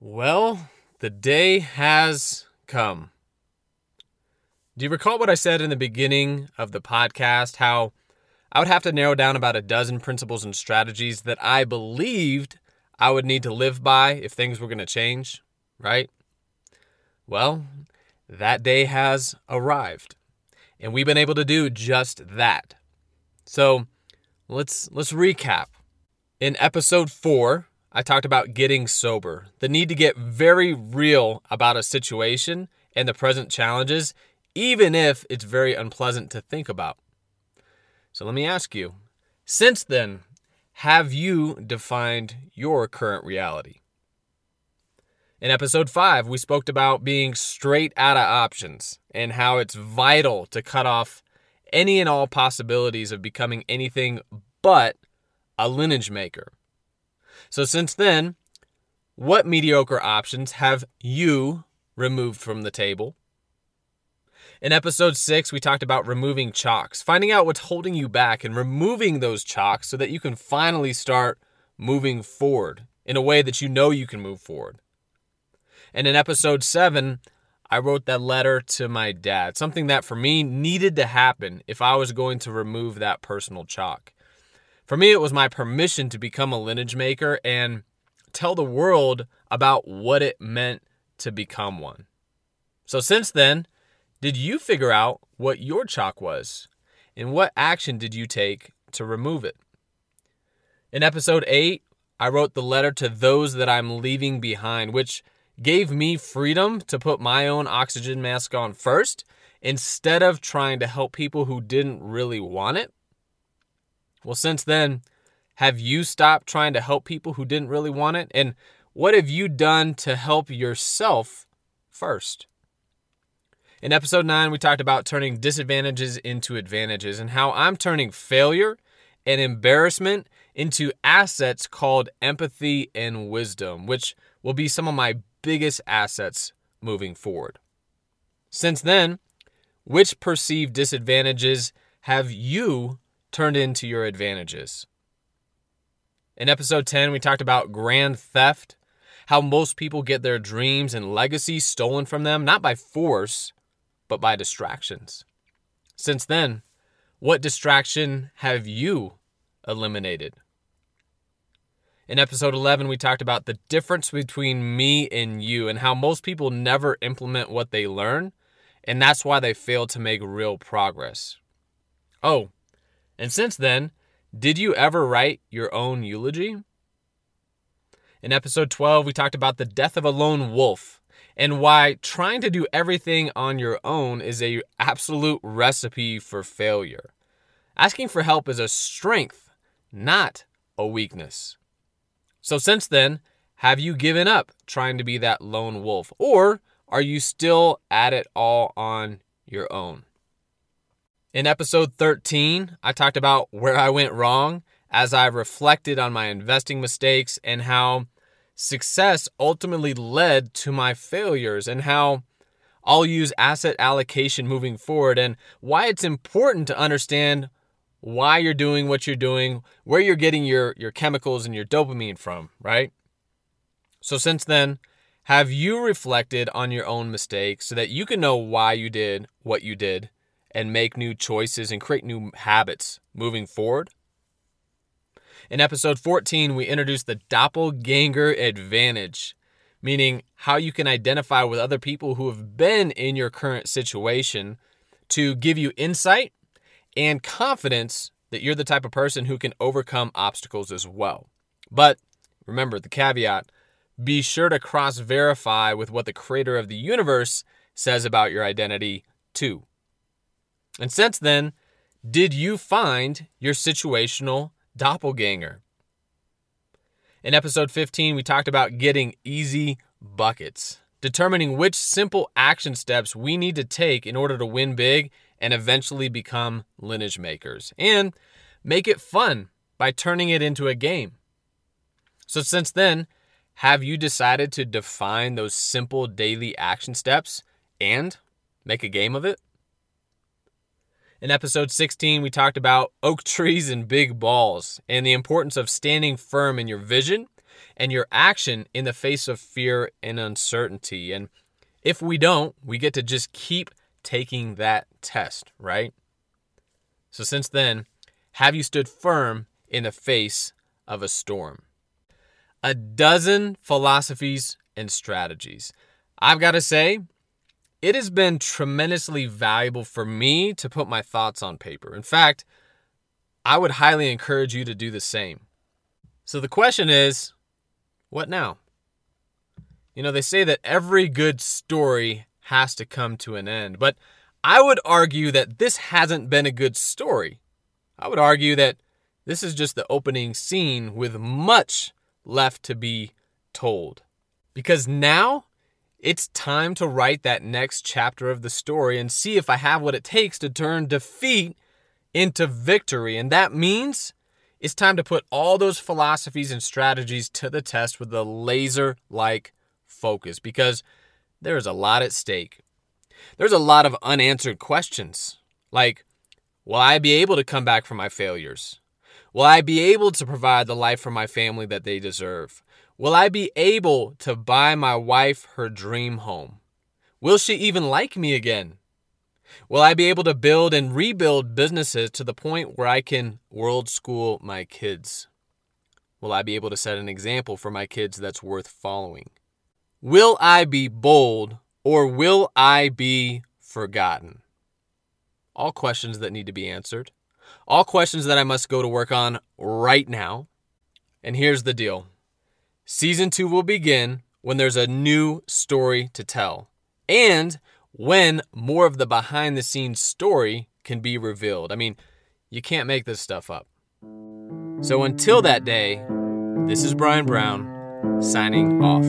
Well, the day has come. Do you recall what I said in the beginning of the podcast? How I would have to narrow down about a dozen principles and strategies that I believed I would need to live by if things were going to change, right? Well, that day has arrived, and we've been able to do just that. So, let's let's recap. In episode 4, I talked about getting sober, the need to get very real about a situation and the present challenges, even if it's very unpleasant to think about. So let me ask you since then, have you defined your current reality? In episode 5, we spoke about being straight out of options and how it's vital to cut off any and all possibilities of becoming anything but a lineage maker. So since then, what mediocre options have you removed from the table? In episode six, we talked about removing chocks, finding out what's holding you back and removing those chocks so that you can finally start moving forward in a way that you know you can move forward. And in episode seven, I wrote that letter to my dad, something that for me needed to happen if I was going to remove that personal chock. For me, it was my permission to become a lineage maker and tell the world about what it meant to become one. So, since then, did you figure out what your chock was? And what action did you take to remove it? In episode 8, I wrote the letter to those that I'm leaving behind, which gave me freedom to put my own oxygen mask on first instead of trying to help people who didn't really want it. Well, since then, have you stopped trying to help people who didn't really want it? And what have you done to help yourself first? In episode 9, we talked about turning disadvantages into advantages and how I'm turning failure and embarrassment into assets called empathy and wisdom, which will be some of my biggest assets moving forward. Since then, which perceived disadvantages have you turned into your advantages. In episode 10, we talked about grand theft, how most people get their dreams and legacy stolen from them, not by force, but by distractions. Since then, what distraction have you eliminated? In episode 11, we talked about the difference between me and you and how most people never implement what they learn, and that's why they fail to make real progress. Oh, and since then, did you ever write your own eulogy? In episode 12, we talked about the death of a lone wolf and why trying to do everything on your own is a absolute recipe for failure. Asking for help is a strength, not a weakness. So since then, have you given up trying to be that lone wolf or are you still at it all on your own? In episode 13, I talked about where I went wrong as I reflected on my investing mistakes and how success ultimately led to my failures and how I'll use asset allocation moving forward and why it's important to understand why you're doing what you're doing, where you're getting your, your chemicals and your dopamine from, right? So, since then, have you reflected on your own mistakes so that you can know why you did what you did and make new choices and create new habits moving forward. In episode 14, we introduced the doppelganger advantage, meaning how you can identify with other people who have been in your current situation to give you insight and confidence that you're the type of person who can overcome obstacles as well. But remember the caveat be sure to cross verify with what the creator of the universe says about your identity, too. And since then, did you find your situational doppelganger? In episode 15, we talked about getting easy buckets, determining which simple action steps we need to take in order to win big and eventually become lineage makers, and make it fun by turning it into a game. So, since then, have you decided to define those simple daily action steps and make a game of it? In episode 16, we talked about oak trees and big balls and the importance of standing firm in your vision and your action in the face of fear and uncertainty. And if we don't, we get to just keep taking that test, right? So since then, have you stood firm in the face of a storm? A dozen philosophies and strategies. I've got to say, it has been tremendously valuable for me to put my thoughts on paper. In fact, I would highly encourage you to do the same. So the question is what now? You know, they say that every good story has to come to an end, but I would argue that this hasn't been a good story. I would argue that this is just the opening scene with much left to be told. Because now it's time to write that next chapter of the story and see if I have what it takes to turn defeat into victory. And that means it's time to put all those philosophies and strategies to the test with a laser like focus because there's a lot at stake. There's a lot of unanswered questions like, will I be able to come back from my failures? Will I be able to provide the life for my family that they deserve? Will I be able to buy my wife her dream home? Will she even like me again? Will I be able to build and rebuild businesses to the point where I can world school my kids? Will I be able to set an example for my kids that's worth following? Will I be bold or will I be forgotten? All questions that need to be answered. All questions that I must go to work on right now. And here's the deal Season two will begin when there's a new story to tell and when more of the behind the scenes story can be revealed. I mean, you can't make this stuff up. So until that day, this is Brian Brown signing off.